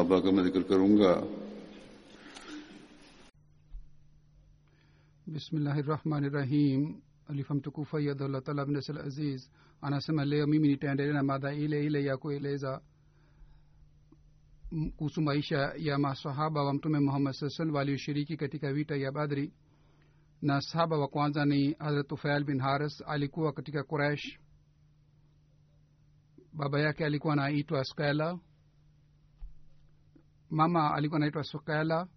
सहाबा का मैं जिक्र करूंगा bismillahi rahmani rahim alifa mtukufu ayadhallah taala abnasal aziz anasema leo mimi nitaendelea na mada ile ile ya kueleza m- kuhusu maisha ya masahaba wa mtume muhammad saa salam walioshiriki katika vita ya badri na sahaba wa kwanza ni hazrat tufail bin haris alikuwa katika quraish baba yake alikuwa anaitwa skela mama alikuwa anaitwa sukela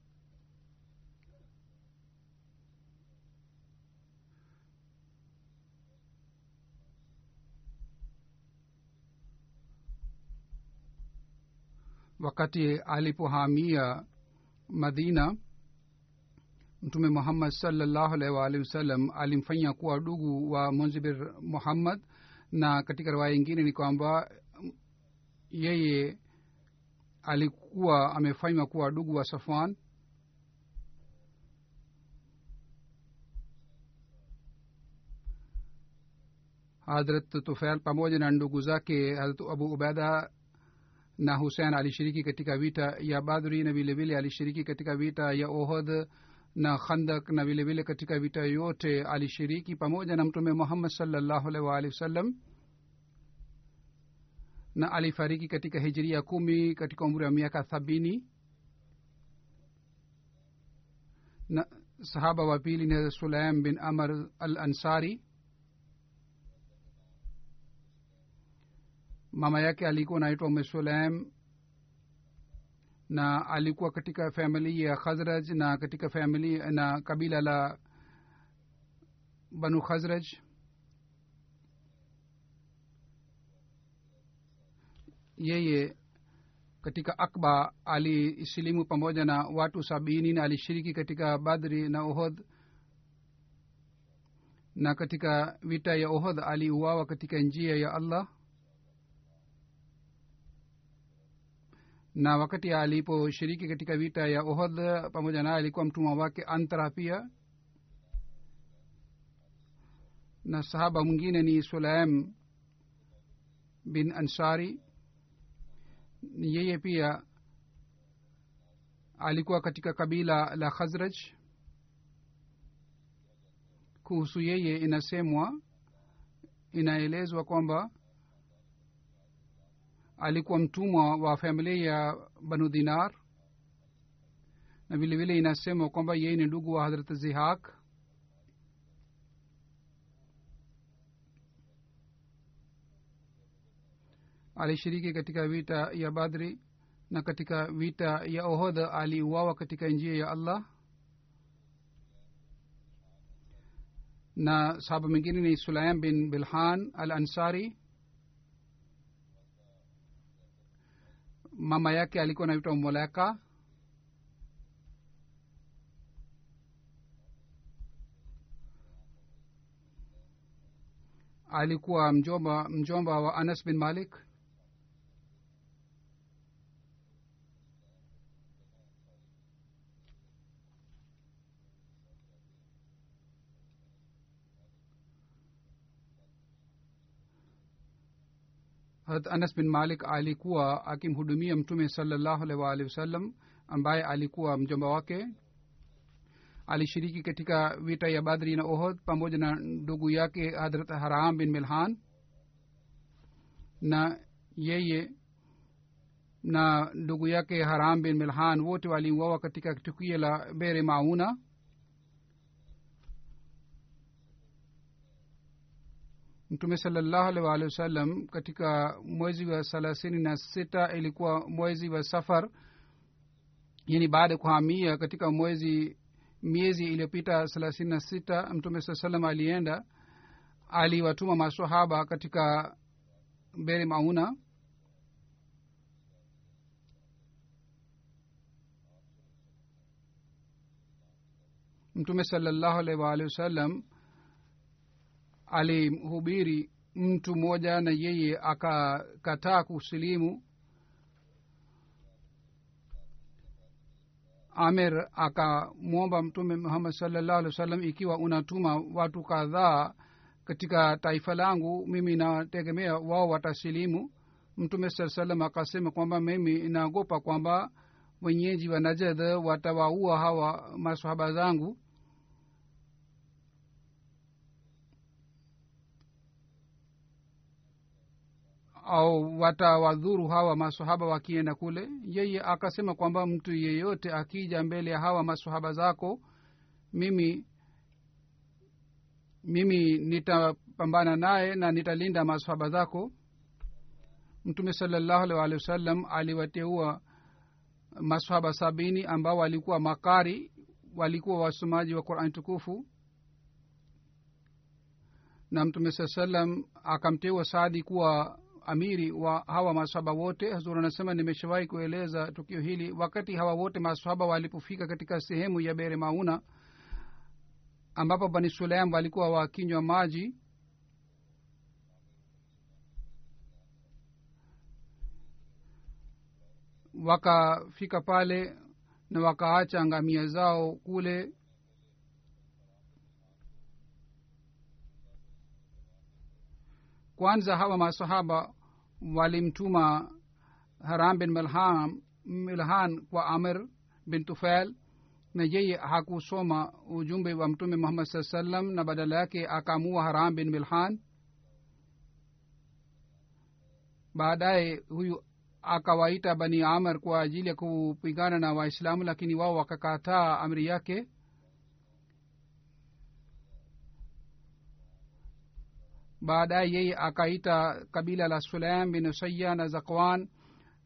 wakati alipohamia madina mtume muhammad salllahu alaihi waalihi wasallam alimfanya kuwa ndugu wa munzibir muhammad na katika riwaya ingine ni kwamba yeye alikuwa amefanywa kuwa ndugu wa safwan? Hadrat tufail pamoja na ndugu zake hadrat abu ubeda na husein alishiriki katika vita ya badri na vilevile alishiriki katika vita ya ohod na khandak na vilevile katika vita yote alishiriki pamoja na mtume muhammad salllahu alaihi waalihi wasallam na alifariki katika hijiria kumi katika umri wa miaka thabini na sahaba wa pili ni sulaim bin amar al ansari mama yake alikuwa naitwa ume sulaim na alikuwa katika famili ya khazraj na katika famili na kabila la banu khazraj yeye katika akba alisilimu pamoja na watu sabini na alishiriki katika badri na ohod na katika vita ya ohod aliuawa katika njia ya allah. Na wakati aliposhiriki katika vita ya ohod pamoja naye alikuwa mtumwa wake antara pia. Na sahaba mwingine ni sulaim bin ansari yeye pia alikuwa katika kabila la khazraj. Kuhusu yeye inasemwa inaelezwa kwamba alikuwa mtumwa wa familia ya banu dinar. Na vilevile inasemwa kwamba yeye ni ndugu wa hadrat zihak alishiriki katika vita ya badri na katika vita ya ohodha aliuawa katika njia ya allah. Na sahaba mwingine ni sulaim bin bilhan al ansari mama yake alikuwa naitwa moleka alikuwa mjomba mjomba wa anas bin malik harat anas bin malik alikuwa akimhudumia mtume waalihi wasallam ambaye alikuwa mjomba wake. Alishiriki katika vita ya badri na ohod pamoja na ndugu yake hadrat haram bin milhan. Na yeye na ndugu yake haram bin milhan wote waliuawa katika tukio la bere mauna mtume salallahu alaihi waalihi wasallam katika mwezi wa thelathini na sita ilikuwa mwezi wa safar yani baada ya kuhamia katika mwezi miezi iliyopita thelathini na sita mtume saa salam alienda aliwatuma masahaba katika bere mauna. Mtume salallahu alaihi waalihi wasallam alimhubiri mtu mmoja na yeye akakataa kusilimu. Amer akamwomba mtume muhammad salllahu alih wa sallam ikiwa unatuma watu kadhaa katika taifa langu mimi nategemea wao watasilimu. Mtume saa salam akasema kwamba mimi naogopa kwamba wenyeji wa najad watawaua hawa masahaba zangu au watawadhuru hawa masahaba wakienda kule. Yeye akasema kwamba mtu yeyote akija mbele ya hawa masahaba zako mimi mimi nitapambana naye na nitalinda masahaba zako. Mtume salallahu alih walihi wasallam aliwateua masahaba sabini ambao walikuwa makari walikuwa wasomaji wa qurani tukufu. Na mtume saa salam akamteua saadi kuwa amiri wa hawa masahaba wote. Hazur anasema nimeshawahi kueleza tukio hili wakati hawa wote maswaba walipofika katika sehemu ya bere mauna ambapo bani sulaim walikuwa wakinywa maji. Wakafika pale na wakaacha ngamia zao kule. Kwanza hawa masahaba walimtuma haram bin milham milhan kwa amir bin tufail na yeye hakusoma ujumbe wa mtume muhammad saa sallam na badala yake akamua haram bin milhan. Baadaye huyu akawaita bani amr kwa ajili ya kupigana na waislamu lakini wao wakakataa amri yake baadaye yeye akaita kabila la sulaim bin usaya na zakwan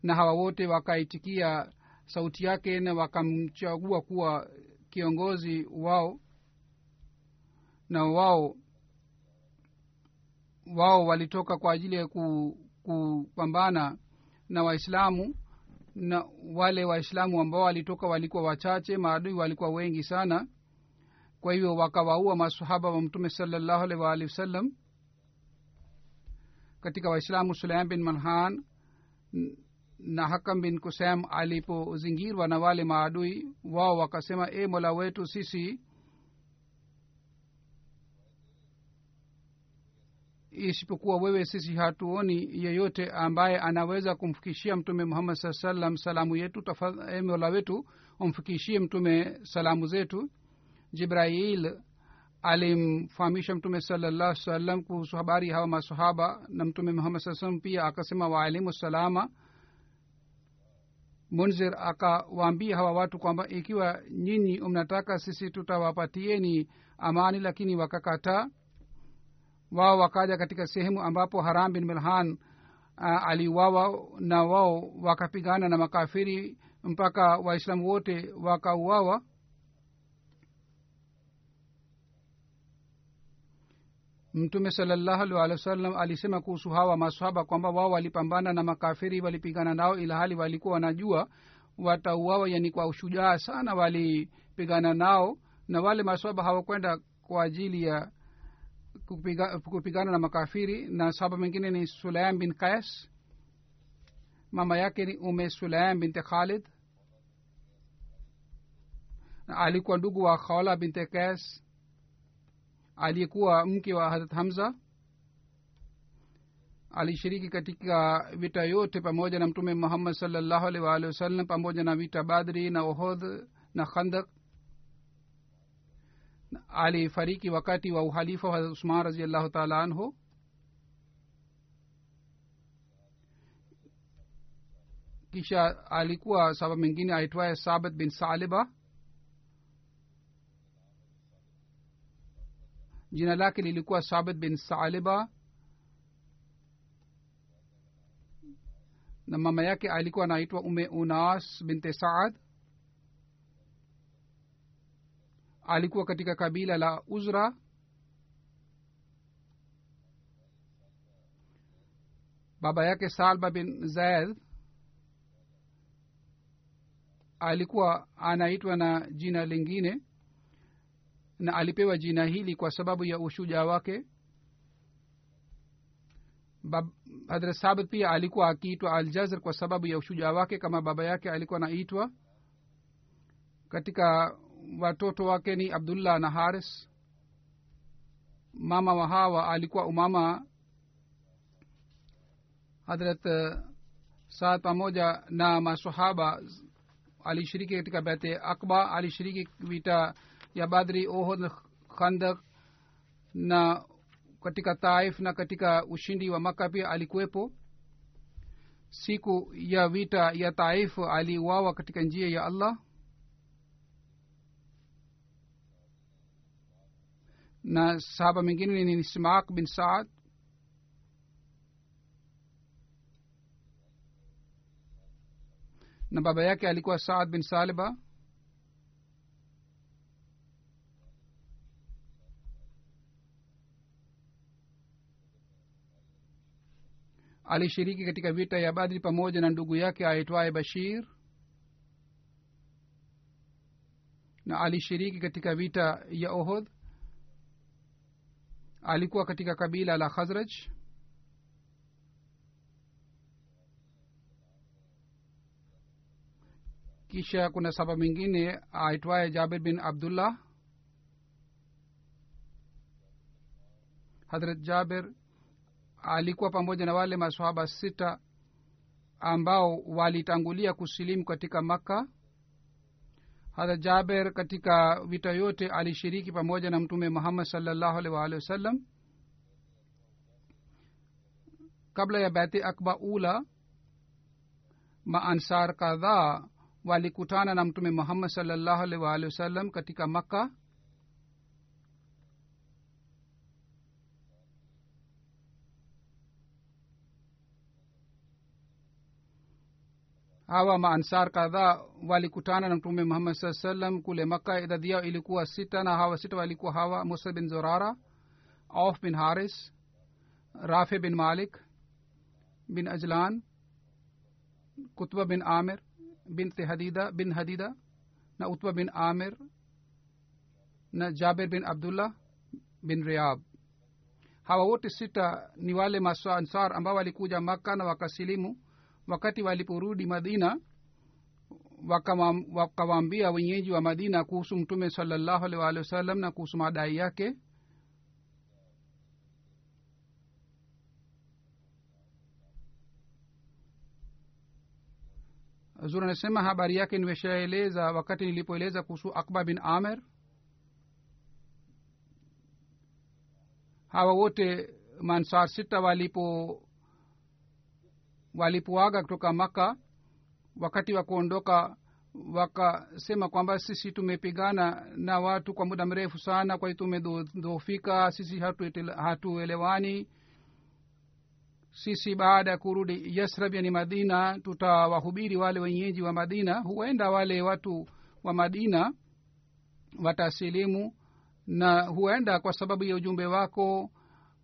na hawa wote wakaitikia sauti yake na wakamchagua kuwa kiongozi wao na wao wao walitoka kwa ajili ya kupambana na waislamu na wale waislamu ambao walitoka walikuwa wachache maadui walikuwa wengi sana. Kwa hivyo wakawaua masahaba wa mtume salallahu alaihi waalihi wasallam katika waislamu sulaim bin manhan na hakam bin kusem alipozingirwa na wale maadui wao wakasema e mola wetu sisi isipokuwa wewe sisi hatuoni yeyote ambaye anaweza kumfikishia mtume muhammad saa salam salamu yetu. E mola wetu umfikishie mtume salamu zetu. Jibrail alimfahamisha mtume salallah salam kuhusu habari hawa masahaba na mtume muhammad saa salam pia akasema waalimu salama. Munzir akawaambia hawa watu kwamba ikiwa nyinyi mnataka sisi tutawapatieni amani lakini wakakataa. Wao wakaja katika sehemu ambapo haram bin milhan uh, aliuawa na wao wakapigana na makafiri mpaka waislamu wote wakauawa mtume salallahu alih walih wa sallam alisema kuhusu hawa masahaba kwamba wao walipambana na makafiri walipigana nao ila hali walikuwa wanajua watauawa yani kwa ushujaa sana walipigana nao na wale masahaba hawakwenda kwa ajili ya kupiga, kupigana na makafiri na sahaba mengine ni sulaim bin kais mama yake ni ume sulaim binte khalid alikuwa ndugu wa khawla binte qais aliyekuwa mke wa harat hamza alishiriki katika vita yote pamoja na mtume muhammad salllahu alih waalihi wasallam pamoja na vita badri na ohodh na khandak alifariki wakati wa uhalifa wa usman raziallahu taala anhu. Kisha alikuwa saba mengine aitwaye sabit bin saliba jina lake lilikuwa sabit bin saliba. Na mama yake alikuwa anaitwa ume unas binte saad. Alikuwa katika kabila la uzra. Baba yake salba bin zaid alikuwa anaitwa na jina lingine na alipewa jina hili kwa sababu ya ushujaa wake. Hadrat sabit pia alikuwa akiitwa aljazr kwa sababu ya ushujaa wake kama baba yake alikuwa anaitwa. Katika watoto wake ni abdullah na haris. Mama wa hawa alikuwa umama. Hadrat saad pamoja na masahaba alishiriki katika bete akba alishiriki vita ya badri ohod khandak na katika taif na katika ushindi wa maka pia alikuwepo. Siku ya vita ya taif aliuawa katika njia ya allah. Na sahaba mengine ni ismak bin saad. Na baba yake alikuwa saad bin saliba alishiriki katika vita ya badri pamoja na ndugu yake aitwaye bashir na alishiriki katika vita ya ohod alikuwa katika kabila la khazraj. Kisha kuna saba mwingine aitwaye jabir bin abdullah hadrat jaber alikuwa pamoja na wale masahaba sita ambao walitangulia kusilimu katika makka. Hadha jaber katika vita yote alishiriki pamoja na mtume muhammad salllahu alih waalihi wasallam. Kabla ya bati akba ula maansar kadhaa walikutana na mtume muhammad salllahu alih waalihi wasallam katika makka hawa maansar kadhaa walikutana na mtume muhammad saa salam kule makka. Idadi yao ilikuwa sita na hawa sita walikuwa hawa musa bin zorara auf bin haris rafe bin malik bin ajlan kutba bin amir binti hadida bin hadida na utba bin amir na jaber bin abdullah bin riab hawa wote sita ni wale masansar ambao walikuja makka na wakasilimu wakati waliporudi madina wakawaambia wenyeji wa madina kuhusu mtume salallahu alih waalihi wasallam na kuhusu madai yake. Zur anasema habari yake nimeshaeleza wakati nilipoeleza kuhusu akba bin amer hawa wote mansar sita walipo walipoaga kutoka maka wakati wa kuondoka wakasema kwamba sisi tumepigana na watu kwa muda mrefu sana kwa hiyo tumedhoofika sisi hatuelewani. Hatu sisi baada ya kurudi yasrab yani madina tutawahubiri wale wenyeji wa madina. Huenda wale watu wa madina watasilimu na huenda kwa sababu ya ujumbe wako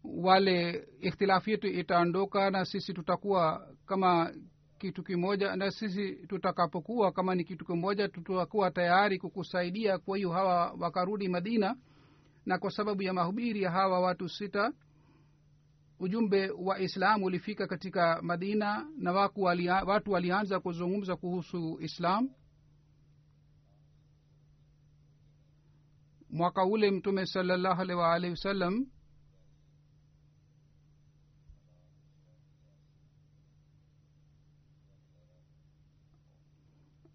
wale ikhtilafu yetu itaondoka na sisi tutakuwa kama kitu kimoja na sisi tutakapokuwa kama ni kitu kimoja tutakuwa tayari kukusaidia. Kwa hiyo hawa wakarudi madina na kwa sababu ya mahubiri ya hawa watu sita ujumbe wa islam ulifika katika madina na waku walia, watu walianza kuzungumza kuhusu islam. Mwaka ule mtume salallahu alaihi waalihi wasallam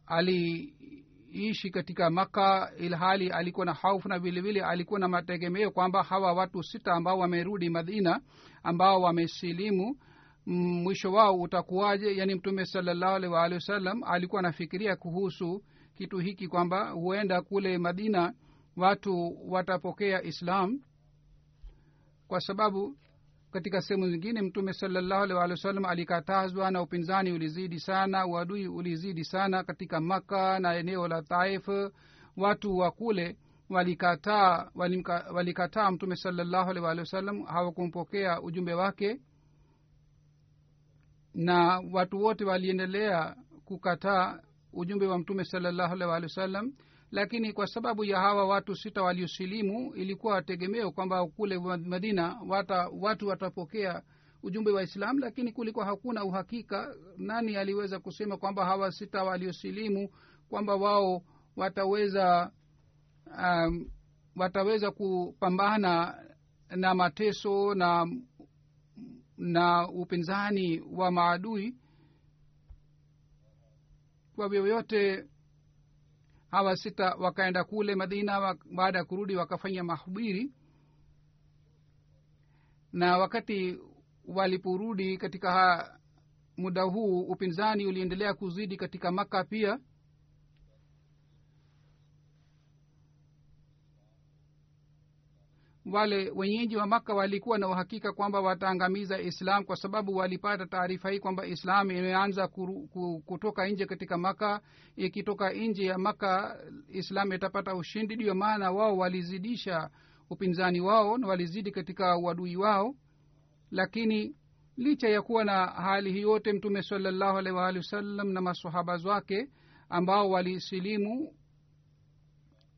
aliishi katika maka ilhali alikuwa na haufu na vilevile alikuwa na mategemeo kwamba hawa watu sita ambao wamerudi madina ambao wamesilimu mwisho wao utakuwaje? Yani mtume salallahu alaihi waalihi wasallam alikuwa anafikiria kuhusu kitu hiki kwamba huenda kule madina watu watapokea islam kwa sababu katika sehemu zingine mtume salallahu alih walih wa sallam alikatazwa na upinzani ulizidi sana uadui ulizidi sana katika makka na eneo la taif. Watu wa kule walikataa walikataa mtume salallahu alih walih wa sallam hawakumpokea ujumbe wake. Na watu wote waliendelea kukataa ujumbe wa mtume salallahu alih walih wa sallam lakini kwa sababu ya hawa watu sita waliosilimu ilikuwa tegemeo kwamba kule madina wata, watu watapokea ujumbe wa islam lakini kulikuwa hakuna uhakika nani aliweza kusema kwamba hawa sita waliosilimu kwamba wao wataweza um, wataweza kupambana na mateso na na upinzani wa maadui. Kwa vyovyote hawa sita wakaenda kule madina baada ya kurudi wakafanya mahubiri. Na wakati waliporudi katika muda huu upinzani uliendelea kuzidi katika maka pia wale wenyeji wa maka walikuwa na uhakika kwamba wataangamiza islam kwa sababu walipata taarifa hii kwamba islam imeanza kutoka nje katika maka ikitoka nje ya maka islam itapata ushindi. Ndiyo maana wao walizidisha upinzani wao na walizidi katika uadui wao. Lakini licha ya kuwa na hali hii yote mtume salallahu alaihi waalihi wasallam na masahaba wake ambao walisilimu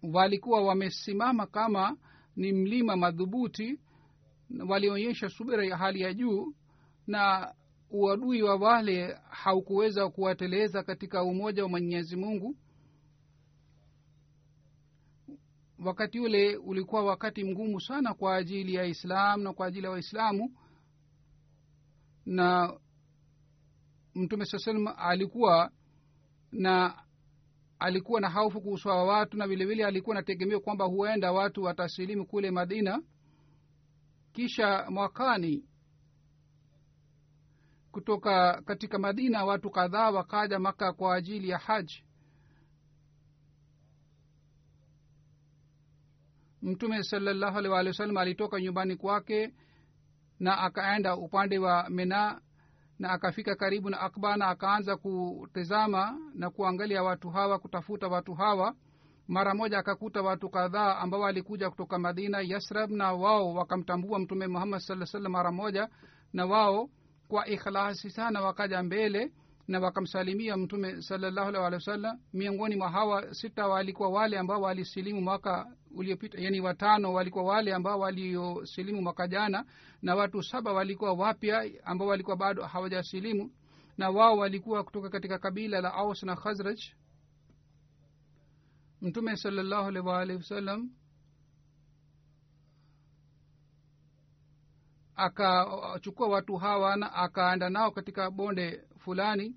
walikuwa wamesimama kama ni mlima madhubuti walionyesha subira ya hali ya juu na uadui wa wale haukuweza kuwateleza katika umoja wa mwenyezi mungu. Wakati ule ulikuwa wakati mgumu sana kwa ajili ya islam na kwa ajili ya waislamu. Na mtume saa salam alikuwa na alikuwa na haufu kuhusu watu na vilevile alikuwa nategemea kwamba huenda watu watasilimu kule madina. Kisha mwakani kutoka katika madina watu kadhaa wakaja maka kwa ajili ya haji. Mtume salallahu alih walih wa sallam alitoka nyumbani kwake na akaenda upande wa mena na akafika karibu na akba na akaanza kutizama na kuangalia watu hawa kutafuta watu hawa. Mara moja akakuta watu kadhaa ambao walikuja kutoka madina yasrab na wao wakamtambua mtume muhammad saa salam mara moja na wao kwa ikhlasi sana wakaja mbele na wakamsalimia mtume salallahu wa sallam miongoni mwa hawa sita walikuwa wale ambao walisilimu mwaka uliopita yani watano walikuwa wale ambao waliosilimu mwaka jana na watu saba walikuwa wapya ambao walikuwa bado hawajasilimu na wao walikuwa kutoka katika kabila la aus na khazraj. Mtume salallahu alaihi wasallam akachukua watu hawa na akaenda nao katika bonde fulani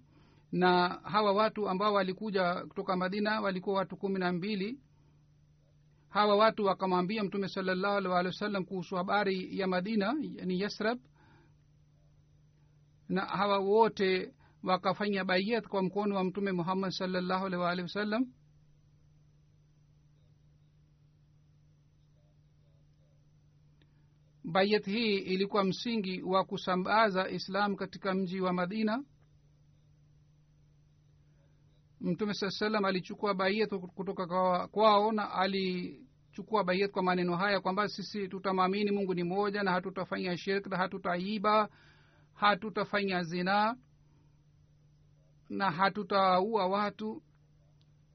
na hawa watu ambao walikuja kutoka madina walikuwa watu kumi na mbili. Hawa watu wakamwambia mtume salallahu alih walih wa sallam kuhusu habari ya madina yani yasrab. Na hawa wote wakafanya baiyat kwa mkono wa mtume muhammad salallahu alih waalihi wasallam bayat hii ilikuwa msingi wa kusambaza islam katika mji wa madina mtume saa salam alichukua baiyat kutoka kwa- kwao na alichukua wakachukua kwa maneno haya kwamba sisi tutamwamini mungu ni moja na hatutafanya shirk na hatutaiba hatutafanya zinaa na hatutaua watu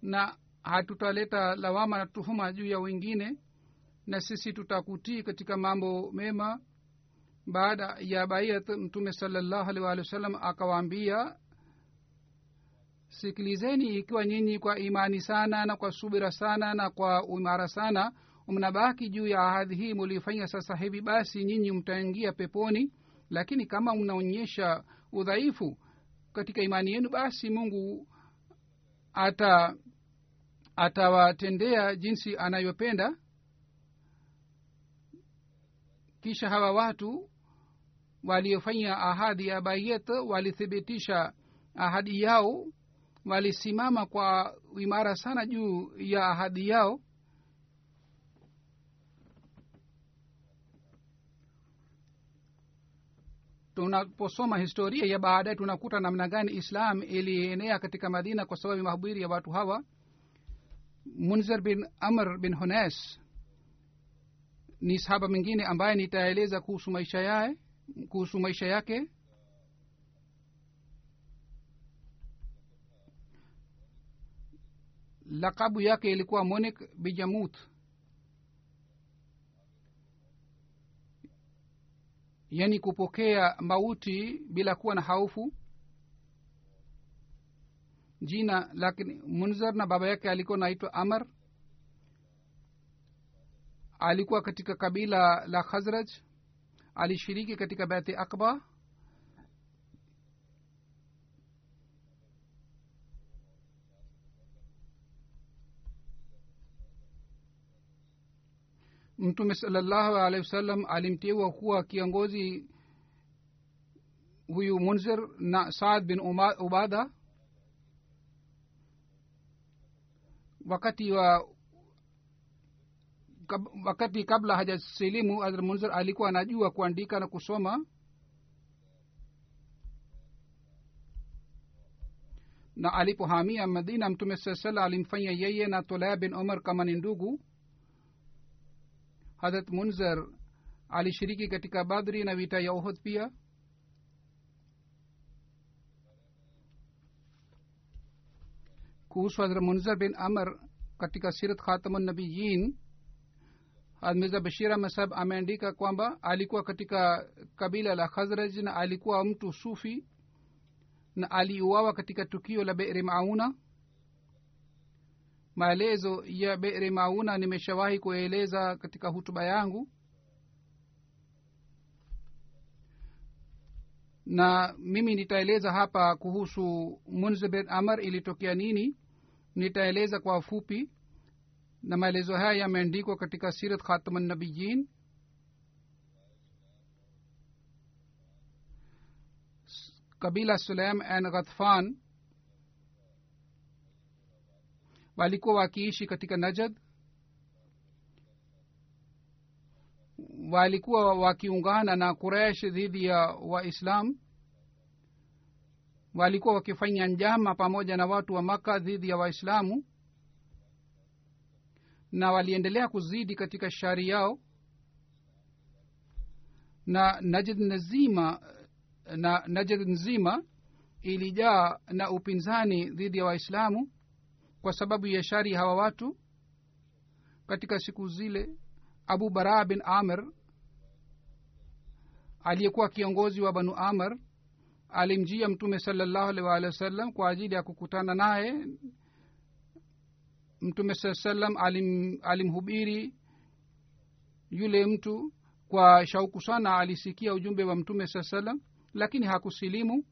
na hatutaleta lawama na tuhuma juu ya wengine na sisi tutakutii katika mambo mema. Baada ya baiat mtume salallahu alih walih wa sallam akawaambia sikilizeni ikiwa nyinyi kwa imani sana na kwa subira sana na kwa imara sana mnabaki juu ya ahadi hii mulifanya sasa hivi basi nyinyi mtaingia peponi. Lakini kama mnaonyesha udhaifu katika imani yenu basi mungu ata atawatendea jinsi anayopenda. Kisha hawa watu waliofanya ahadi ya bayet walithibitisha ahadi yao walisimama kwa imara sana juu ya ahadi yao. Tunaposoma historia ya baadaye tunakuta namna gani islam ilienea katika madina kwa sababu mahubiri ya watu hawa. Munzir bin amr bin hunes ni sahaba mwingine ambaye nitaeleza kuhusu maisha yae kuhusu maisha yake lakabu yake ilikuwa monik bijamut yani kupokea mauti bila kuwa na haufu. Jina lakini munzar na baba yake alikuwa naitwa amar. Alikuwa katika kabila la khazraj. Alishiriki katika bethi akba mtume salallahu alehi wasallam alimteua kuwa kiongozi huyu munzir na saad bin ubada. Wakati wa kab, wakati kabla hajasilimu hazrat munzir alikuwa anajua kuandika na kusoma. Na alipohamia madina mtume saa sala alimfanya yeye na tolaya bin umar kama ni ndugu hadrat munzar alishiriki katika badri na vita ya uhud pia? Kuhusu hadrat munzar bin amr katika sirat khatamunabiyin mirza bashir masab ameandika kwamba alikuwa katika kabila la khazraj na alikuwa mtu sufi na aliuawa katika tukio la beri mauna maelezo ya bere mauna nimeshawahi kueleza katika hutuba yangu. Na mimi nitaeleza hapa kuhusu munzi bin amar ilitokea nini. Nitaeleza kwa fupi na maelezo haya yameandikwa katika sirat khatamnabiyin kabila sulaim an ghatfan walikuwa wakiishi katika najad walikuwa wakiungana na kuresh dhidi ya waislam walikuwa wakifanya njama pamoja na watu wa maka dhidi ya waislamu na waliendelea kuzidi katika shari yao. Na najd nzima na najd nzima ilijaa na upinzani dhidi ya waislamu kwa sababu ya shari hawa watu? Katika siku zile abu baraa bin amr aliyekuwa kiongozi wa banu amr alimjia mtume salallahu alih waalihi wasallam kwa ajili ya kukutana naye. Mtume saa salam alim, alimhubiri yule mtu kwa shauku sana alisikia ujumbe wa mtume saa salam lakini hakusilimu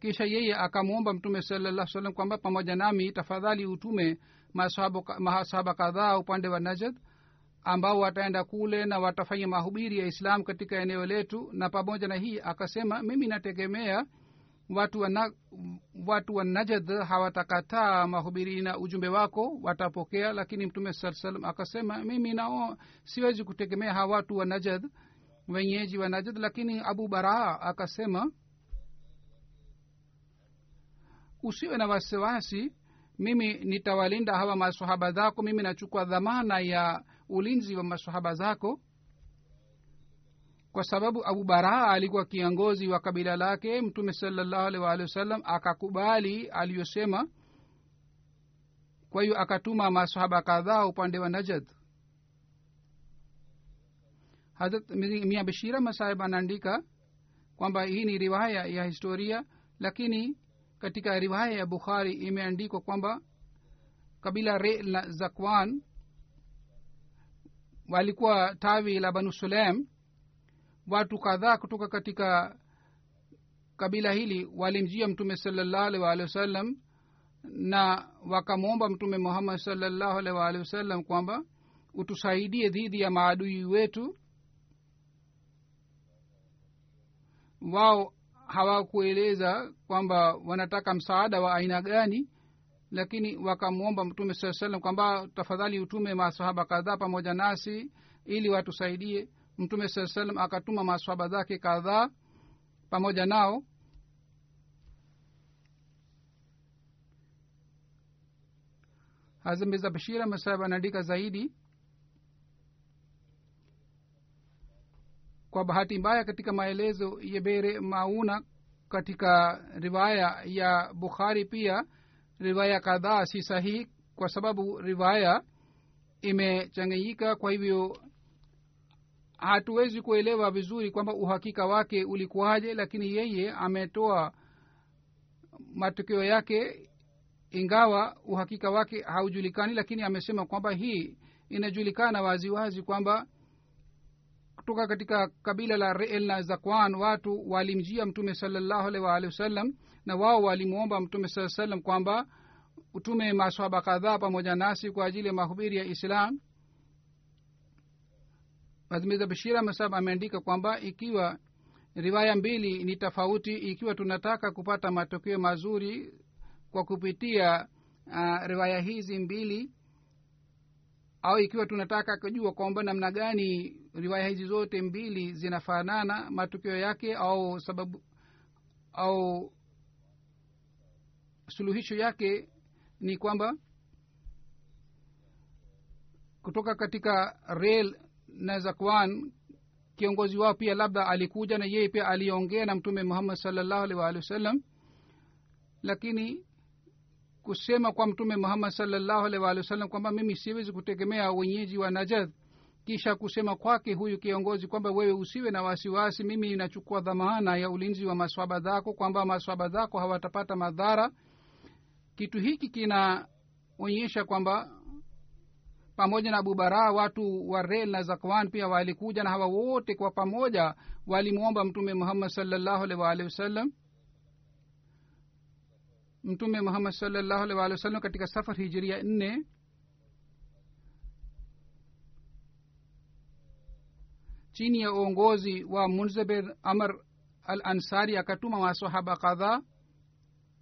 kisha yeye akamwomba mtume salallah salam kwamba pamoja nami tafadhali utume masahaba kadhaa upande wa najad ambao wataenda kule na watafanya mahubiri ya islam katika eneo letu. Na pamoja na hii akasema mimi nategemea watu wa, na, watu wa najad hawatakataa mahubiri na ujumbe wako watapokea. Lakini mtume saa salam akasema mimi nao siwezi kutegemea hawa watu wa najad wenyeji wa najad lakini abu baraa akasema usiwe na wasiwasi. Mimi nitawalinda hawa masahaba zako. Mimi nachukua dhamana ya ulinzi wa masahaba zako. Kwa sababu abu baraa alikuwa kiongozi wa kabila lake mtume salallahu alaihi waalihi wasallam akakubali aliyosema. Kwa hiyo akatuma masahaba kadhaa upande wa najad harat mia bishira masahib anaandika kwamba hii ni riwaya ya historia lakini katika riwaya ya bukhari imeandikwa kwamba kabila re la zakwan walikuwa tawi la banu sulem watu kadhaa kutoka katika kabila hili walimjia mtume salallahu waalihi wasallam na wakamwomba mtume muhammad salallahu waalihi wasallam kwamba utusaidie dhidi ya maadui wetu. Wao hawakueleza kwamba wanataka msaada wa aina gani lakini wakamwomba mtume saa salam kwamba tafadhali utume masahaba kadhaa pamoja nasi ili watusaidie. Mtume saa salam akatuma masahaba zake kadhaa pamoja nao. Hazmiza bashira masahaba anaandika zaidi kwa bahati mbaya katika maelezo ya bere mauna katika riwaya ya bukhari pia riwaya kadhaa si sahihi kwa sababu riwaya imechanganyika. Kwa hivyo hatuwezi kuelewa vizuri kwamba uhakika wake ulikuwaje lakini yeye ametoa matokeo yake ingawa uhakika wake haujulikani lakini amesema kwamba hii inajulikana waziwazi kwamba kutoka katika kabila la reel na zakwan watu walimjia mtume salallahu alaihi waalihi wasallam na wao walimwomba mtume saa salam kwamba utume maswaba kadhaa pamoja nasi kwa ajili ya mahubiri ya islam. Hazmiza bashira masab ameandika kwamba ikiwa riwaya mbili ni tofauti ikiwa tunataka kupata matokeo mazuri kwa kupitia uh, riwaya hizi mbili au ikiwa tunataka kujua kwamba namna gani riwaya hizi zote mbili zinafanana matukio yake au sababu au suluhisho yake ni kwamba kutoka katika rel na zakwan kiongozi wao pia labda alikuja na yeye pia aliongea na mtume muhammad salllahu alih waalihi wasallam lakini kusema kwa mtume muhammad salllahu alih waalihi wasallam kwamba mimi siwezi kutegemea wenyeji wa najad kisha kusema kwake huyu kiongozi kwamba wewe usiwe na wasiwasi mimi inachukua dhamana ya ulinzi wa maswaba zako kwamba maswaba zako hawatapata madhara. Kitu hiki kinaonyesha kwamba pamoja na abubara watu wa rel na zakwan pia walikuja na hawa wote kwa pamoja walimwomba mtume muhammad salllahu alih waalihi wasallam. Mtume muhammad salllahu alih waalihi wasallam katika safar hijiria nne chini ya uongozi wa munzabir amr al ansari akatuma masahaba kadhaa.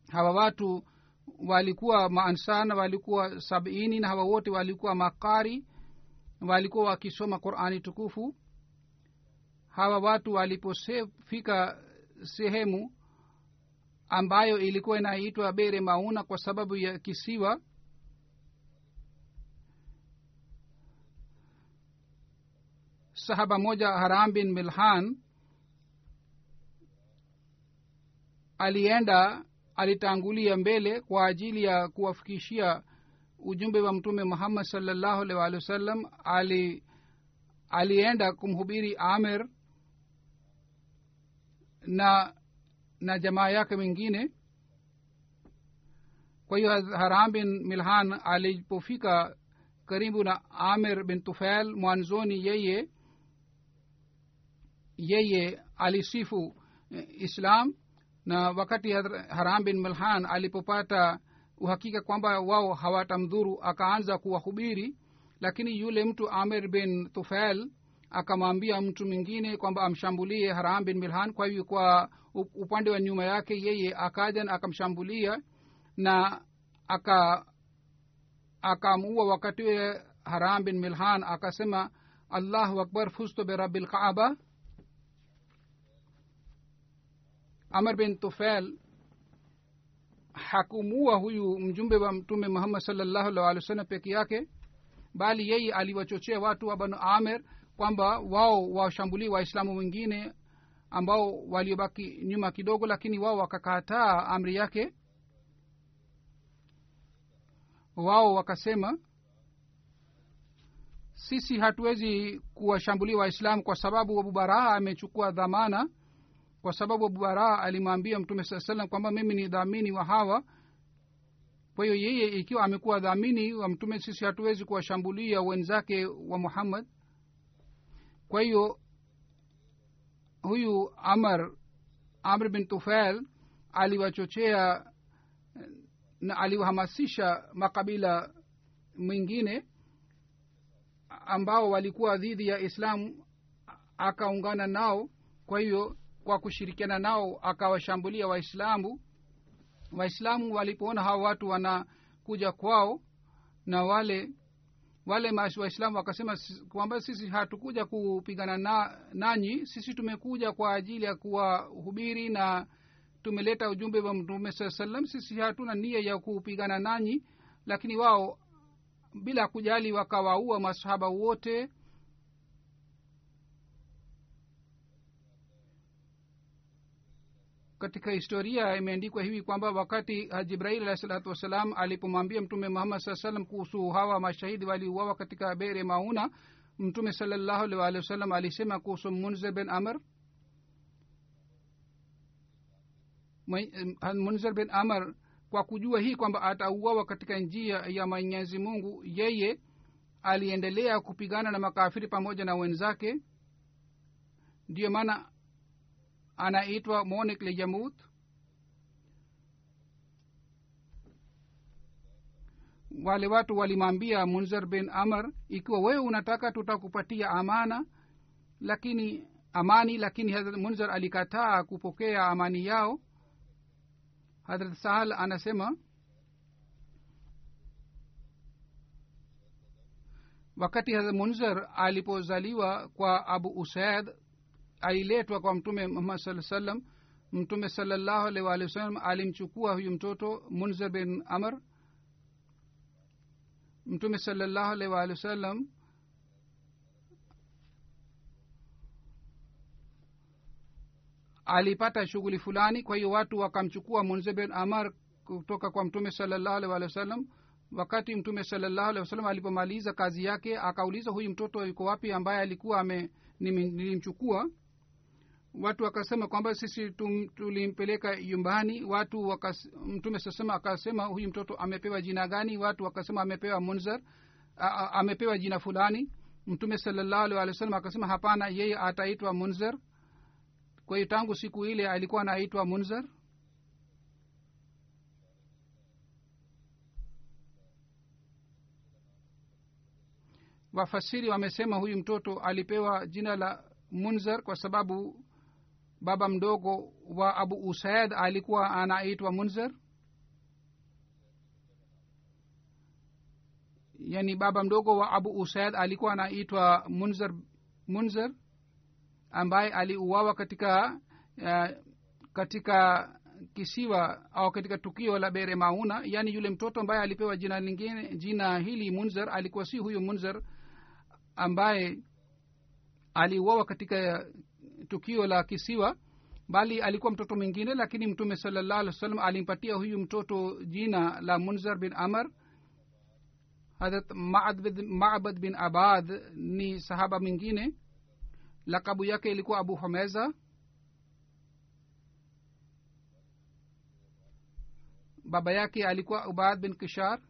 Hawa watu walikuwa maansar na walikuwa sabini na hawa wote walikuwa makari. Walikuwa wakisoma qurani tukufu. Hawa watu walipofika sehemu ambayo ilikuwa inaitwa bere mauna kwa sababu ya kisiwa sahaba moja haram bin milhan alienda alitangulia mbele kwa ajili ya kuwafikishia ujumbe wa mtume muhammad salllahu alih walih wasallam ali alienda kumhubiri amir na na jamaa yake mingine. Kwa hiyo haram bin milhan alipofika karibu na amir bin tufail mwanzoni yeye yeye alisifu islam na wakati haram bin milhan alipopata uhakika kwamba wao hawatamdhuru akaanza kuwahubiri. Lakini yule mtu amir bin tufail akamwambia mtu mwingine kwamba amshambulie haram bin milhan. Kwa hivyo kwa upande wa nyuma yake yeye akaja na akamshambulia na aka akamuua wakati ule haram bin milhan akasema allahu akbar fusto berabi amr bin tufel hakumuua huyu mjumbe wa mtume muhammad salllahu alih wa peke yake bali yeye aliwachochea watu wa banu amer kwamba wao washambulie waislamu wengine ambao waliobaki nyuma kidogo lakini wao wakakataa amri yake. Wao wakasema sisi hatuwezi kuwashambulia waislamu kwa sababu abu baraha amechukua dhamana kwa sababu abu baraha alimwambia mtume saa salam kwamba mimi ni dhamini wa hawa. Kwa hiyo yeye ikiwa amekuwa dhamini wa mtume sisi hatuwezi kuwashambulia wenzake wa muhammad. Kwa hiyo huyu amr amr bin tufail aliwachochea na aliwahamasisha makabila mwingine ambao walikuwa dhidi ya islamu akaungana nao. Kwa hiyo kwa kushirikiana nao akawashambulia waislamu. Waislamu walipoona hawa watu wanakuja kwao na wale wale waislamu wakasema kwamba sisi hatukuja kupigana na, nanyi sisi tumekuja kwa ajili ya kuwahubiri na tumeleta ujumbe wa mtume saa salam sisi hatuna nia ya kupigana nanyi. Lakini wao bila kujali wakawaua masahaba wote katika historia imeandikwa hivi kwamba wakati jibrail alahi salatu wassalam alipomwambia mtume muhammad saa salam kuhusu hawa mashahidi waliuawa katika bere mauna mtume salallahu alih waalihi wasallam alisema kuhusu munzir bin amr. Munzir bin amr kwa kujua hii kwamba atauawa katika njia ya mwenyezi mungu yeye aliendelea kupigana na makafiri pamoja na wenzake. Ndiyo maana anaitwa monik lejamut wale watu walimwambia munzer bin amr ikiwa wewe unataka tutakupatia amana. Lakini amani lakini hadrat munzer alikataa kupokea amani yao. Hadrat sahal anasema wakati hadrat munzer alipozaliwa kwa abu usaid aliletwa kwa mtume muhammad saa salam mtume salallahu alaihi waalihi wasallam alimchukua huyu mtoto munzir bin amr. Mtume salallahu alaihi waalihi wasallam alipata shughuli fulani kwa hiyo watu wakamchukua munzir bin amar kutoka kwa mtume salallahu alaihi waalihi wasallam. Wakati mtume salallahu alaihi wasallam alipomaliza kazi yake akauliza huyu mtoto yuko wapi ambaye alikuwa nilimchukua watu wakasema kwamba sisi tulimpeleka yumbani watu wakas, mtume sasema akasema huyu mtoto amepewa jina gani? Watu wakasema amepewa munzar amepewa jina fulani. Mtume salallahu alih walih wasallam akasema hapana yeye ataitwa munzar. Kwa hiyo tangu siku ile alikuwa anaitwa munzar. Wafasiri wamesema huyu mtoto alipewa jina la munzar kwa sababu baba mdogo wa abu usaid alikuwa anaitwa munzer yani baba mdogo wa abu usaid alikuwa anaitwa munzer munzer ambaye aliuawa katika uh, katika kisiwa au katika tukio la bere mauna. Yaani yule mtoto ambaye alipewa jina lingine jina hili munzer alikuwa si huyu munzer ambaye aliuawa katika tukio la kisiwa bali alikuwa mtoto mwingine lakini mtume salallahu alih wa sallam alimpatia huyu mtoto jina la munzar bin amar harat mabad bin abad ni sahaba mwingine. Lakabu yake ilikuwa abu homeza baba yake alikuwa ubad bin kishar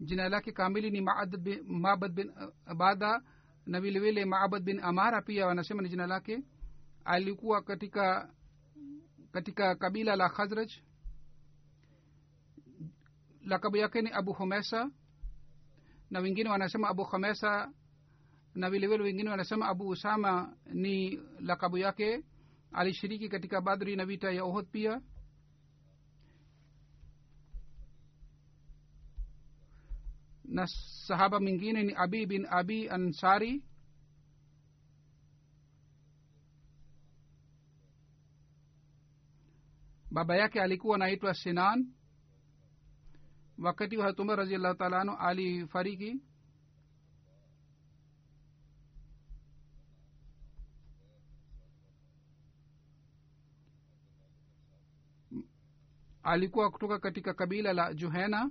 jina lake kamili ni mabad bin abada na vilevile mabad bin amara pia wanasema ni jina lake. Alikuwa katika katika kabila la khazraj. Lakabu yake ni abu humesa na wengine wanasema abu khamesa na vile vile wengine wanasema abu usama ni lakabu yake. Alishiriki katika badri na vita ya ohod pia na sahaba mwingine ni abi bin abi ansari. Baba yake alikuwa anaitwa sinan. Wakati wa hatumar raziallahu taala anhu alifariki. Alikuwa kutoka katika kabila la juhena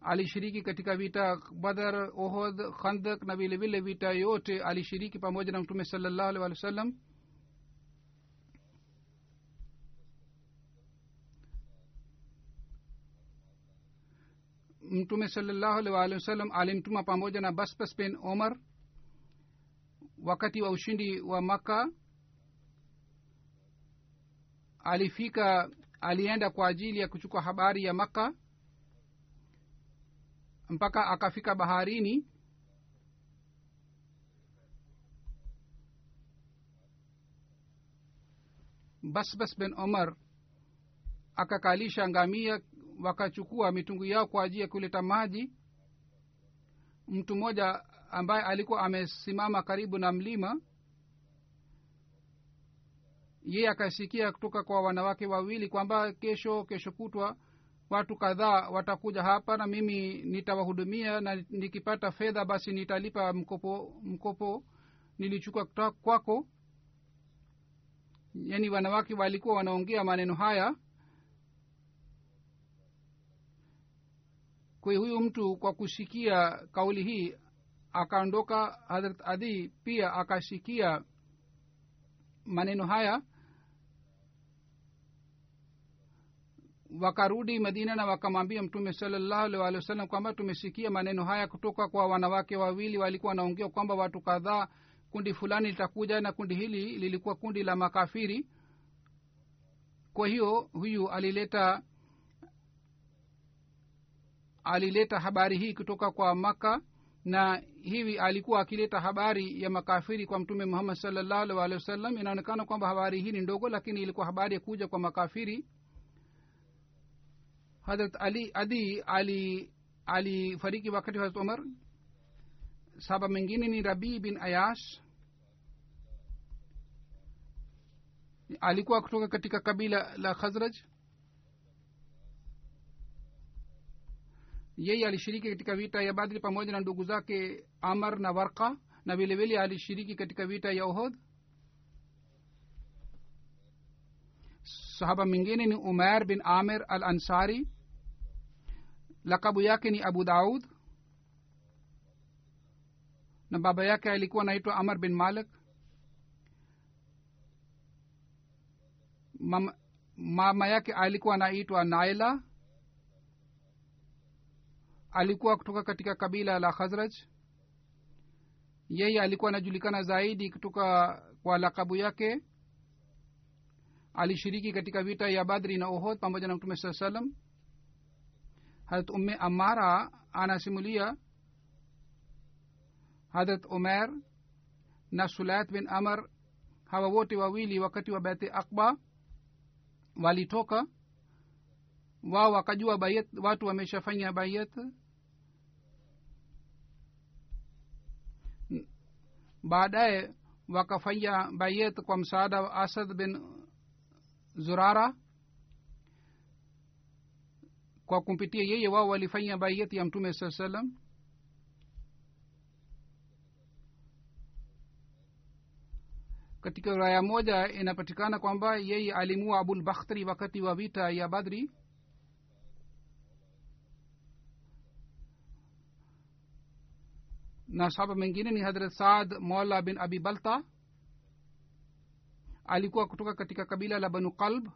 alishiriki katika vita badar ohod khandak na vile vita yote alishiriki pamoja na mtume salallahu alih walih wa sallam mtume salallahu alih waalihi wasallam alimtuma pamoja na basbas bin omar wakati wa ushindi wa makka. Alifika alienda kwa ajili ya kuchukua habari ya makka mpaka akafika baharini. Basbas bin omar akakalisha ngamia wakachukua mitungu yao kwa ajili ya kuleta maji. Mtu mmoja ambaye alikuwa amesimama karibu na mlima yeye akasikia kutoka kwa wanawake wawili kwamba kesho kesho kutwa watu kadhaa watakuja hapa na mimi nitawahudumia na nikipata fedha basi nitalipa mkopo mkopo nilichukua kwako. Yaani wanawake walikuwa wanaongea maneno haya. Kwa huyu mtu kwa kusikia kauli hii akaondoka hadrat adhi pia akasikia maneno haya wakarudi madina na wakamwambia mtume wasallam kwamba tumesikia maneno haya kutoka kwa wanawake wawili. Walikuwa wanaongea kwamba watu kadhaa kundi fulani litakuja na kundi hili lilikuwa kundi la makafiri. Kwa hiyo huyu alileta alileta habari hii kutoka kwa makka na hivi alikuwa akileta habari ya makafiri kwa mtume muhammad salllahu walihi wasallam inaonekana kwamba habari hii ni ndogo lakini ilikuwa habari ya kuja kwa makafiri hadrat ali adi ali alifariki wakati wa hazrat umar saba mengine ni rabii bin ayash alikuwa kutoka katika kabila la khazraj. Yeye alishiriki katika vita ya badri pamoja na ndugu zake amar na warka na vilevile alishiriki katika vita ya ohod sahaba mwingine ni umar bin amir al ansari lakabu yake ni abu daud. Na baba yake alikuwa anaitwa amar bin malik. Mama, mama yake alikuwa anaitwa naila. Alikuwa kutoka katika kabila la khazraj. Yeye alikuwa anajulikana zaidi kutoka kwa lakabu yake. Alishiriki katika vita ya badri na ohod pamoja na mtume saa salam harat umme amara anasimulia harat umer na sulat bin amar hawa wote wawili wakati wa beti akba walitoka wao wakajua bayet watu wameshafanya bayet baadaye wakafanya bayet kwa msaada wa asad bin zurara kwa kumpitia yeye wao walifanya baiyati ya mtume saa salam. Katika raya moja inapatikana kwamba yeye alimua abulbakhtri wakati wa vita ya badri. Na sahaba mengine ni hadrat saad mola bin abi balta. Alikuwa kutoka katika kabila la banu qalb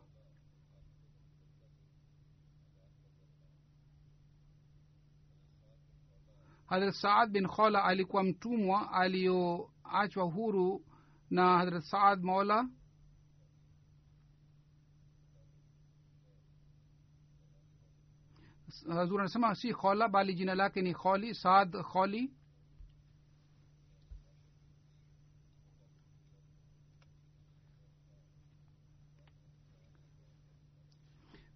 hadrat saad bin khola alikuwa mtumwa aliyoachwa huru na hadrat saad mola hazur anasema si khola bali jina lake ni kholi saad kholi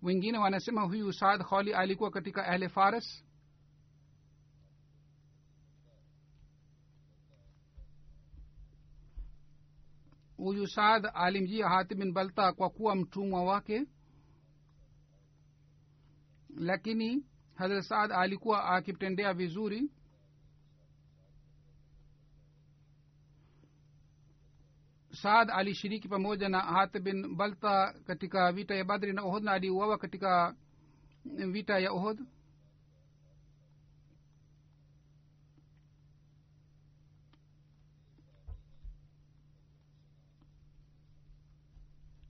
wengine wanasema huyu saad kholi alikuwa katika ahle fares huyu saad alimjia hatib bin balta kwa kuwa mtumwa wake. Lakini hazrat saad alikuwa akimtendea vizuri. Saad alishiriki pamoja na hat bin balta katika vita ya badri na ohod na aliuawa katika vita ya ohod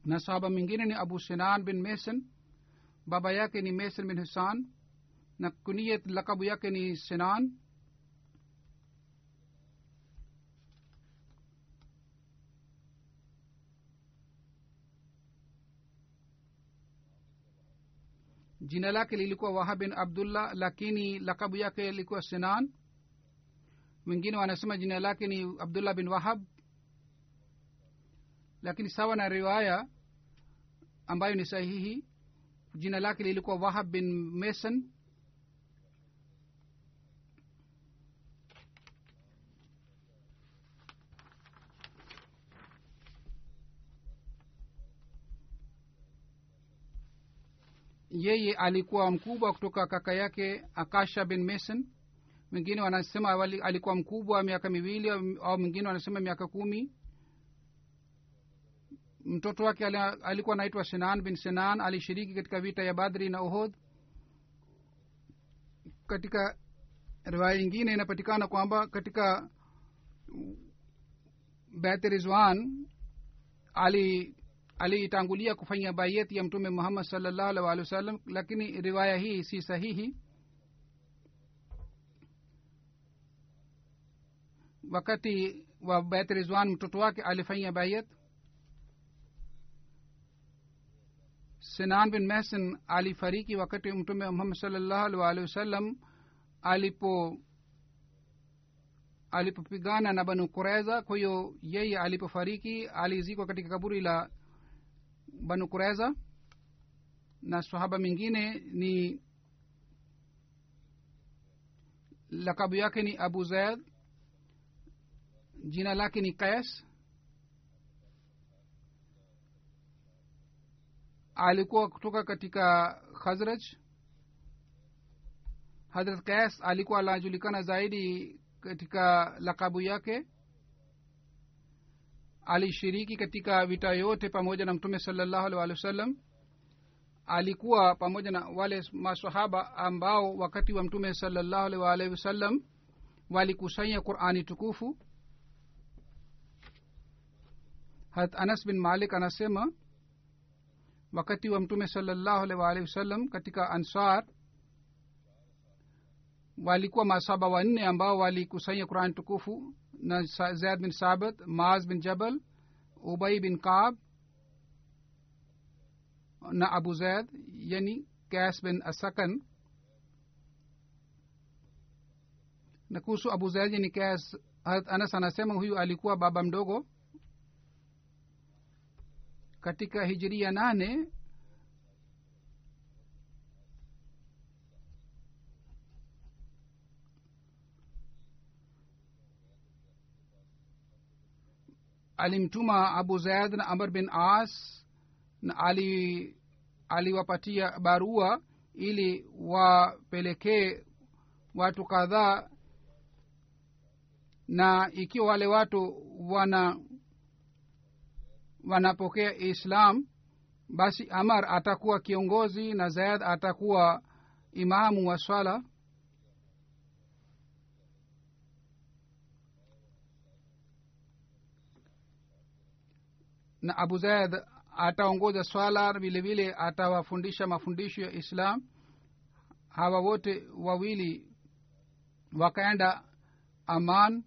na sahaba mwingine ni abu sinan bin mesen baba yake ni mesen bin husan na kuniyet lakabu yake ni sinan. Jina lake lilikuwa waha bin abdullah lakini lakabu yake ilikuwa sinan. Wengine wanasema jina lake ni abdullah bin wahab. Lakini sawa na riwaya ambayo ni sahihi. Jina lake lilikuwa wahab bin mason. Yeye alikuwa mkubwa kutoka kaka yake akasha bin mason. Wengine wanasema alikuwa mkubwa miaka miwili au mwingine wanasema miaka kumi mtoto wake alikuwa anaitwa sinan bin sinan alishiriki katika vita ya badri na uhud. Katika riwaya ingine inapatikana kwamba katika bet rizwan ali aliitangulia kufanya bayeti ya mtume muhammad salllahu alih walih wasallam lakini riwaya hii si sahihi. Wakati wa bayat rizwan mtoto wake alifanya bayat sinan bin mehsin alifariki wakati mtume muhammad salllahu alih walih wasallam alipo alipopigana na banu kureza kwa hiyo yeye alipofariki alizikwa katika kaburi la banu kureza na sahaba mingine ni lakabu yake ni abu zaid jina lake ni kais alikuwa kutoka katika khazraj? Hadrat kas alikuwa anajulikana zaidi katika lakabu yake? Alishiriki katika vita yote pamoja na mtume salallahu alih walih wa sallam alikuwa pamoja na wale masahaba ambao wakati wa mtume salallahu alih waalihi wasallam walikusanya qurani tukufu? Hat anas bin malik anasema wakati wa mtume salallahu alih waalihi wasallam katika ansar walikuwa masaba wanne ambao walikusanya quran tukufu na zaid bin sabit maaz bin jabal ubai bin kaab na abu zaid yani kas bin asakan na kuhusu abu zaid yani kas Hazrat anas anasema huyu alikuwa baba mdogo katika hijiria nane alimtuma abu zaid na amr bin as na ali aliwapatia barua ili wapelekee watu kadhaa na ikiwa wale watu wana wanapokea islam basi amar atakuwa kiongozi na zayad atakuwa imamu wa swala. Na abu zaid ataongoza swala vile vile atawafundisha mafundisho ya islam. Hawa wote wawili wakaenda aman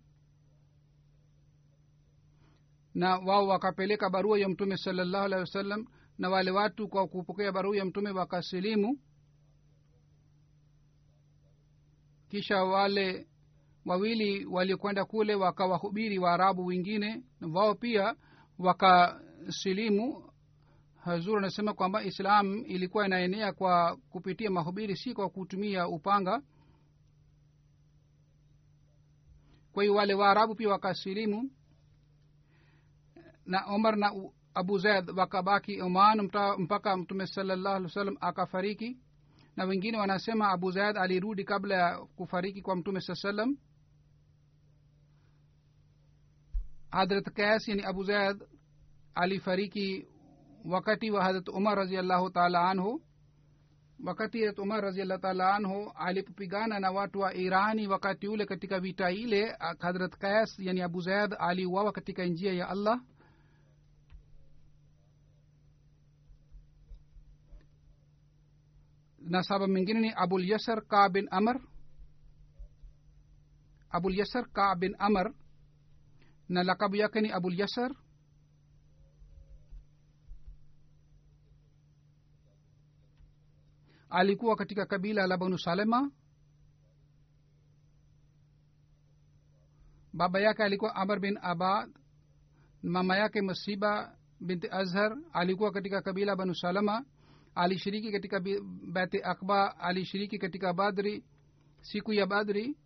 na wao wakapeleka barua ya mtume salallahu alehi wasallam na wale watu kwa kupokea barua ya mtume wakasilimu. Kisha wale wawili walikwenda kule wakawahubiri waarabu wengine wao pia wakasilimu. Hazur anasema kwamba islam ilikuwa inaenea kwa kupitia mahubiri si kwa kutumia upanga. Kwa hiyo wale waarabu pia wakasilimu na omar na abu zaid wakabaki oman mpaka mtume salallahu alih wa sallam akafariki. Na wengine wanasema abu zaid alirudi kabla ya kufariki kwa mtume saa salam hadrat kas yani abu zaid alifariki wakati wa hadrat umar raziallahu taala anhu. Wakati hadrat umar raziallahu taala anhu alipopigana na watu wa irani wakati ule katika vita ile hadrat kas yani abu zaid aliuawa katika njia ya allah na saba mingine ni abulyasar ka bin amr. Abulyasar ka bin amr. Na lakabu yake ni abul yasar alikuwa katika kabila la banu salema. Baba yake alikuwa amr bin abad. Mama yake masiba binti azhar alikuwa katika kabila banu salama alishiriki katika bati akba alishiriki katika badri. Siku ya badri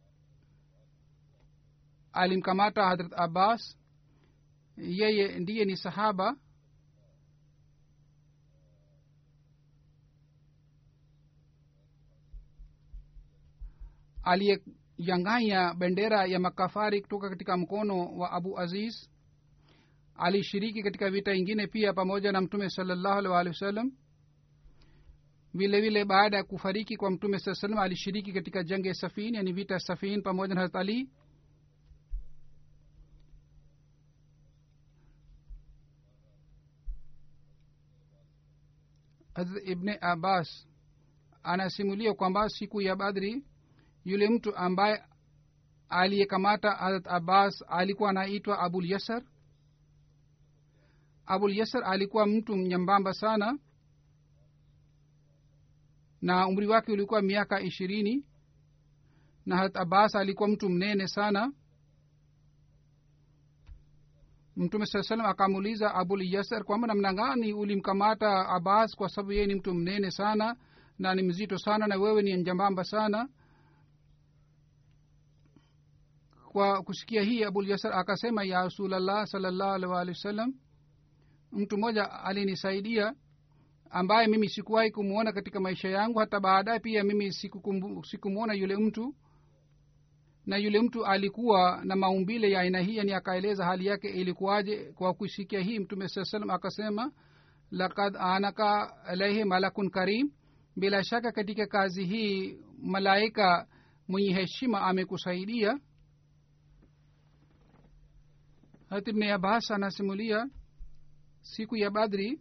alimkamata hadrat abbas. Yeye ndiye ni sahaba. Aliyeyanganya bendera ya makafari kutoka katika mkono wa abu aziz. Alishiriki katika vita ingine pia pamoja na mtume salallahu alih wa wasallam vile vile baada ya kufariki kwa mtume saa salam alishiriki katika janga ya safin yani vita ya safin pamoja na harat ali. Harat ibni abbas anasimulia kwamba siku ya badri yule mtu ambaye aliyekamata hazrat abbas alikuwa anaitwa abul yasar. Abul yasar alikuwa mtu mnyambamba sana na umri wake ulikuwa miaka ishirini na harat abbas alikuwa mtu mnene sana. Mtume saa salam akamuuliza abul yasar kwamba namna gani ulimkamata abbas kwa sababu yeye ni mtu mnene sana na ni mzito sana na wewe ni njambamba sana. Kwa kusikia hii abul yasar akasema ya rasulllah salllahu alih wa sallam mtu mmoja alinisaidia ambaye mimi sikuwahi kumwona katika maisha yangu. Hata baadaye pia mimi sikumwona yule mtu. Na yule mtu alikuwa na maumbile ya aina hii yani akaeleza hali yake ilikuwaje. Kwa kusikia hii mtume saa salam akasema lakad anaka alaihi malakun karim. Bila shaka katika kazi hii malaika mwenye heshima amekusaidia. Hat abbas anasimulia siku ya badri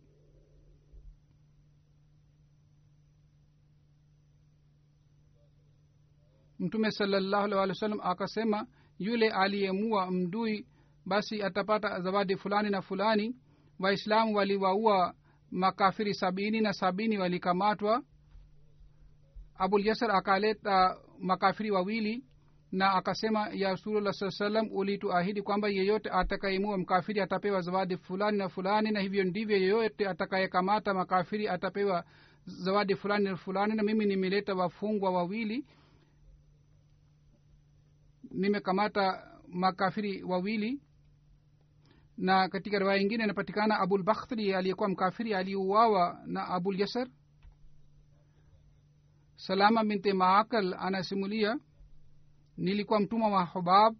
mtume salallahu alih walih wa sallam akasema yule aliyemua mdui basi atapata zawadi fulani na fulani. Waislamu waliwaua makafiri sabini na sabini walikamatwa. Abulyasar akaleta makafiri wawili na akasema ya rasulullah saa salam ulituahidi kwamba yeyote atakayemua mkafiri atapewa zawadi fulani na fulani na hivyo ndivyo yeyote atakayekamata makafiri atapewa zawadi fulani na fulani na mimi nimeleta wafungwa wawili nimekamata makafiri wawili na katika riwaya ingine inapatikana abul bakhtri aliyekuwa mkafiri aliuawa na abul yasar salama binti maakal anasimulia nilikuwa mtumwa wa hubab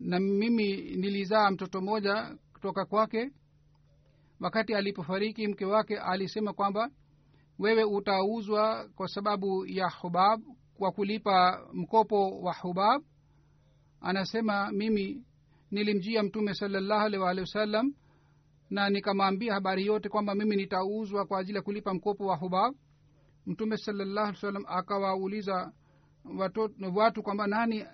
na mimi nilizaa mtoto mmoja kutoka kwake. Wakati alipofariki mke wake alisema kwamba wewe utauzwa kwa sababu ya hubab kwa kulipa mkopo wa hubab anasema mimi nilimjia mtume salallahu alih waalihi wasallam na nikamwambia habari yote kwamba mimi nitauzwa kwa ajili ya kulipa mkopo wa hubab. Mtume salallahu alih wasallam akawauliza watu, kwamba nani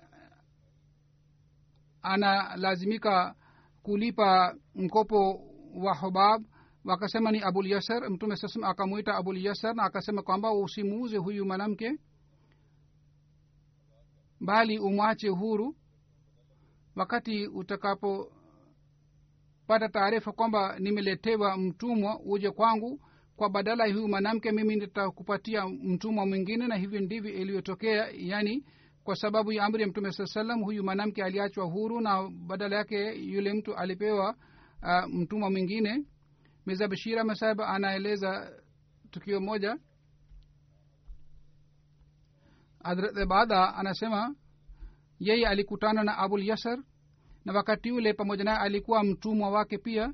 analazimika kulipa mkopo wa hubab? Wakasema ni abul yasar mtume sasam akamwita abul yasar na akasema kwamba usimuuze huyu mwanamke bali umwache huru wakati utakapopata taarifa kwamba nimeletewa mtumwa uje kwangu kwa badala huyu mwanamke mimi nitakupatia mtumwa mwingine na hivyo ndivyo iliyotokea yani kwa sababu ya amri ya mtume saa salam huyu mwanamke aliachwa huru na badala yake yule mtu alipewa uh, mtumwa mwingine. Meza bishira masaba anaeleza tukio moja hadrat ibada anasema yeye alikutana na abul yasar na wakati ule pamoja naye alikuwa mtumwa wake pia.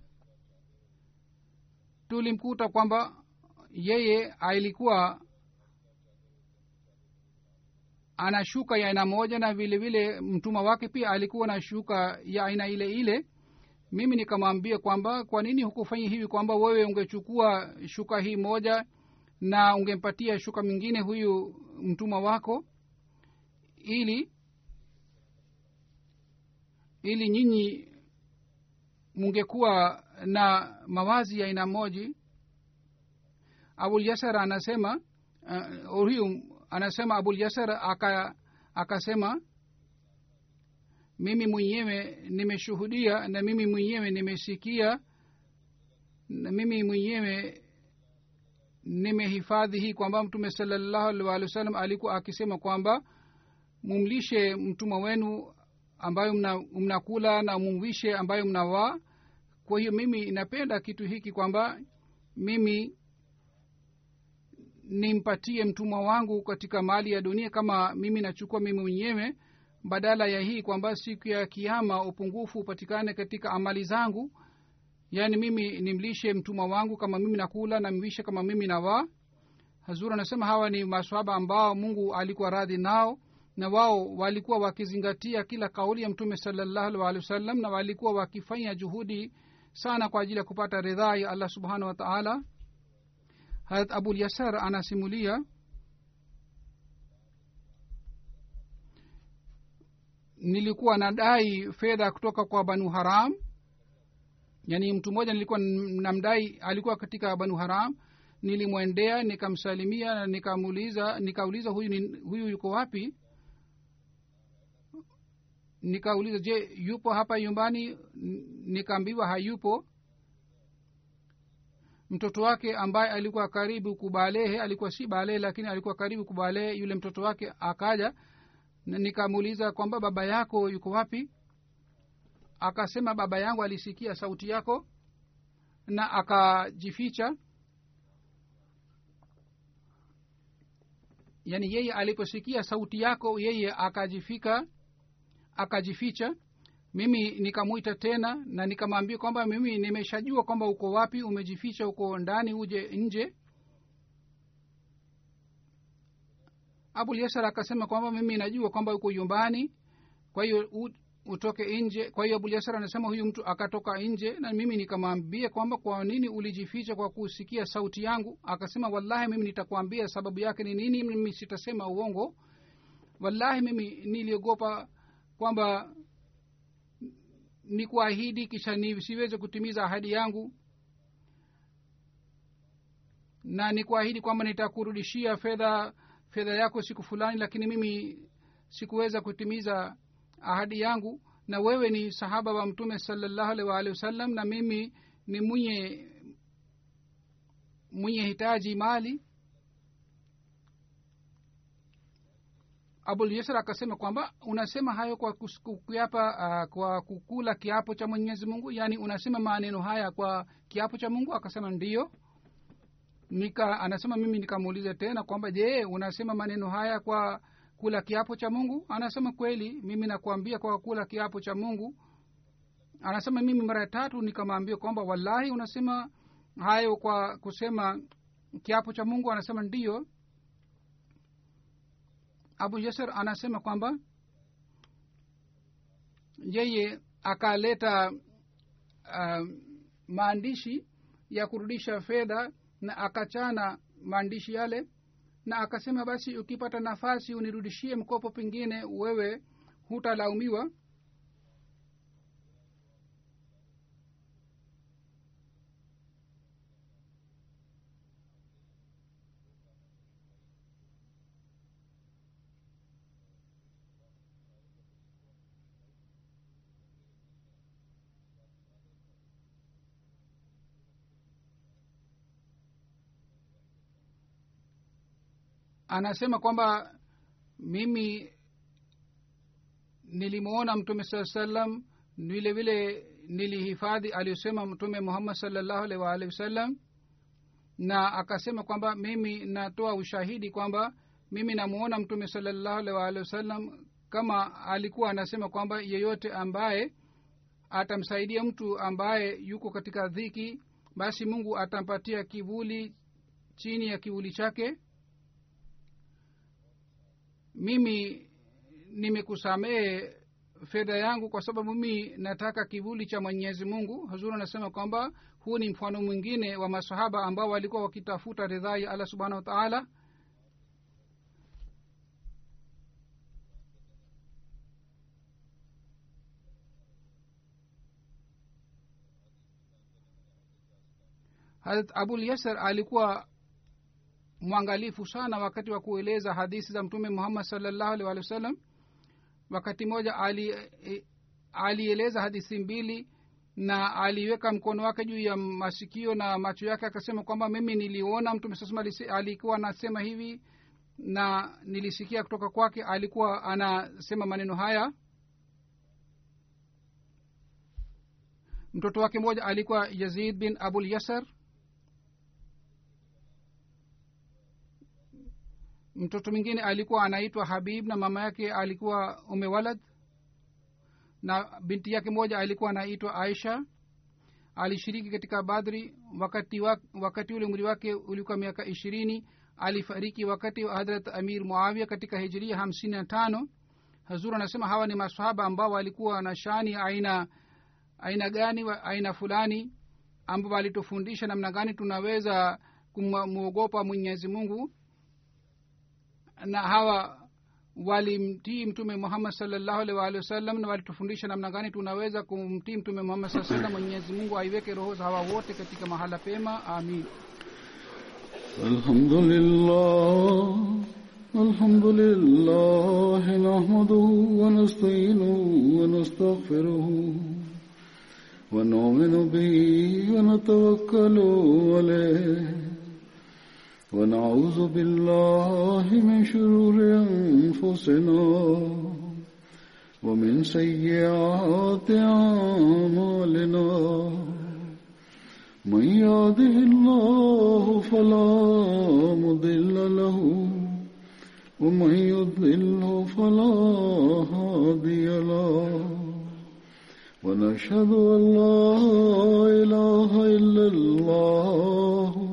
Tulimkuta kwamba yeye alikuwa ana shuka ya aina moja na vile vile mtumwa wake pia alikuwa na shuka ya aina ile ile. Mimi nikamwambia kwamba kwa nini hukufanyi hivi kwamba wewe ungechukua shuka hii moja na ungempatia shuka mwingine huyu mtumwa wako ili ili nyinyi mungekuwa na mawazi ya aina moji abul anasema uh, huyu anasema abul yasar aka akasema mimi mwenyewe nimeshuhudia na mimi mwenyewe nimesikia na mimi mwenyewe nimehifadhi hii kwamba mtume salallahu alih walih wa sallam alikuwa akisema kwamba mumlishe mtumwa wenu ambayo mnakula mna na mumwishe ambayo mnawaa kwa hiyo mimi napenda kitu hiki kwamba mimi nimpatie mtumwa wangu katika mali ya dunia kama mimi nachukua mimi mwenyewe badala ya hii kwamba siku ya kiama upungufu upatikane katika amali zangu yaani mimi nimlishe mtumwa wangu kama mimi nakula na mwishe kama mimi nawaa hazur anasema hawa ni maswaba ambao mungu alikuwa radhi nao na wao walikuwa wakizingatia kila kauli ya mtume salallahu alih walih na walikuwa wakifanya juhudi sana kwa ajili ya kupata ridhaa ya allah subhanahu wa taala. Harat abulyasar anasimulia nilikuwa nadai fedha kutoka kwa banu haram yaani mtu mmoja nilikuwa namdai alikuwa katika banu haram nilimwendea nikamsalimia na nikamuuliza nikauliza huyu, ni, huyu yuko wapi? Nikauliza je yupo hapa nyumbani? Nikaambiwa hayupo. Mtoto wake ambaye alikuwa karibu kubalehe alikuwa si balehe lakini alikuwa karibu kubalehe yule mtoto wake akaja nikamuuliza kwamba baba yako yuko wapi akasema baba yangu alisikia sauti yako na akajificha. Yaani yeye aliposikia sauti yako yeye akajifika akajificha. Mimi nikamwita tena na nikamwambia kwamba mimi nimeshajua kwamba uko wapi umejificha uko ndani uje nje. Abul yasar akasema kwamba mimi najua kwamba uko nyumbani. Kwa hiyo utoke nje. Kwa hiyo abulyasar anasema huyu mtu akatoka nje na mimi nikamwambia kwamba kwa nini ulijificha kwa kusikia sauti yangu? Akasema wallahi mimi nitakwambia sababu yake ni nini? Mimi sitasema uongo. Wallahi mimi niliogopa kwamba nikuahidi kisha nisiweze kutimiza ahadi yangu. Na nikuahidi kwamba nitakurudishia fedha fedha yako siku fulani lakini mimi sikuweza kutimiza ahadi yangu na wewe ni sahaba wa mtume salallahu alih waalihi wasallam na mimi ni mwenye mwenye hitaji mali. Abul akasema kwamba unasema hayo kwa kuapa uh, kwa kukula kiapo cha mwenyezi mungu yaani unasema maneno haya kwa kiapo cha mungu? Akasema ndiyo nika anasema mimi nikamuuliza tena kwamba je unasema maneno haya kwa kula kiapo cha mungu. Anasema kweli mimi nakuambia kwa kula kiapo cha mungu. Anasema mimi mara ya tatu nikamwambia kwamba wallahi unasema hayo kwa kusema kiapo cha mungu. Anasema ndiyo. Abu yeser anasema kwamba yeye akaleta uh, maandishi ya kurudisha fedha na akachana maandishi yale na akasema basi ukipata nafasi unirudishie mkopo pengine wewe hutalaumiwa anasema kwamba mimi nilimwona mtume saa salam vile vile nilihifadhi aliyosema mtume muhammad salllahu alaihi waalihi wasallam na akasema kwamba mimi natoa ushahidi kwamba mimi namuona mtume salallahu alaihi waalihi wasallam kama alikuwa anasema kwamba yeyote ambaye atamsaidia mtu ambaye yuko katika dhiki basi mungu atampatia kivuli chini ya kivuli chake mimi nimekusamehe fedha yangu kwa sababu mimi nataka kivuli cha mwenyezi mungu. Huzuri anasema kwamba huu ni mfano mwingine wa masahaba ambao walikuwa wakitafuta ridhaa ya allah subhanahu wa taala. Harat abul yasar alikuwa mwangalifu sana wakati wa kueleza hadithi za mtume muhammad salllahu alih walih wa sallam wakati mmoja alieleza ali hadithi mbili na aliweka mkono wake juu ya masikio na macho yake akasema kwamba mimi niliona mtume saa alikuwa anasema hivi na nilisikia kutoka kwake alikuwa anasema maneno haya. Mtoto wake mmoja alikuwa yazid bin abul yasar mtoto mwingine alikuwa anaitwa habib na mama yake alikuwa umewalad na binti yake moja alikuwa anaitwa aisha. Alishiriki katika badri. Wakati, wa, wakati ule umri wake ulikuwa miaka ishirini alifariki wakati wa hadrat amir muawia katika hijiria hamsini na tano. Hazur anasema hawa ni masahaba ambao walikuwa na shani aina aina gani aina fulani ambao walitufundisha namna gani tunaweza kumwogopa mwenyezi mungu na hawa walimtii mtume muhammad salllahu alih waalihi wasallam na walitufundisha namna gani tunaweza kumtii mtume muhammad saa salam mwenyezi mungu aiweke roho za hawa wote katika mahala pema amin الحمد لله الحمد لله نحمده ونستعينه ونستغفره ونؤمن به ونتوكل عليه ونعوذ بالله من شرور أنفسنا ومن سيئات أعمالنا. من يهده الله فلا مضل له ومن يضلل فلا هادي له. ونشهد أن لا إله إلا الله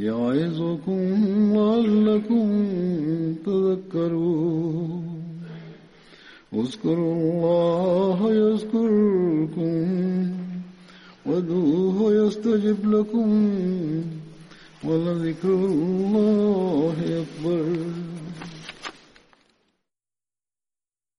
يعظكم لعلكم تذكرون. اذكروا الله يذكركم وادعوه يستجب لكم ولذكر الله أكبر.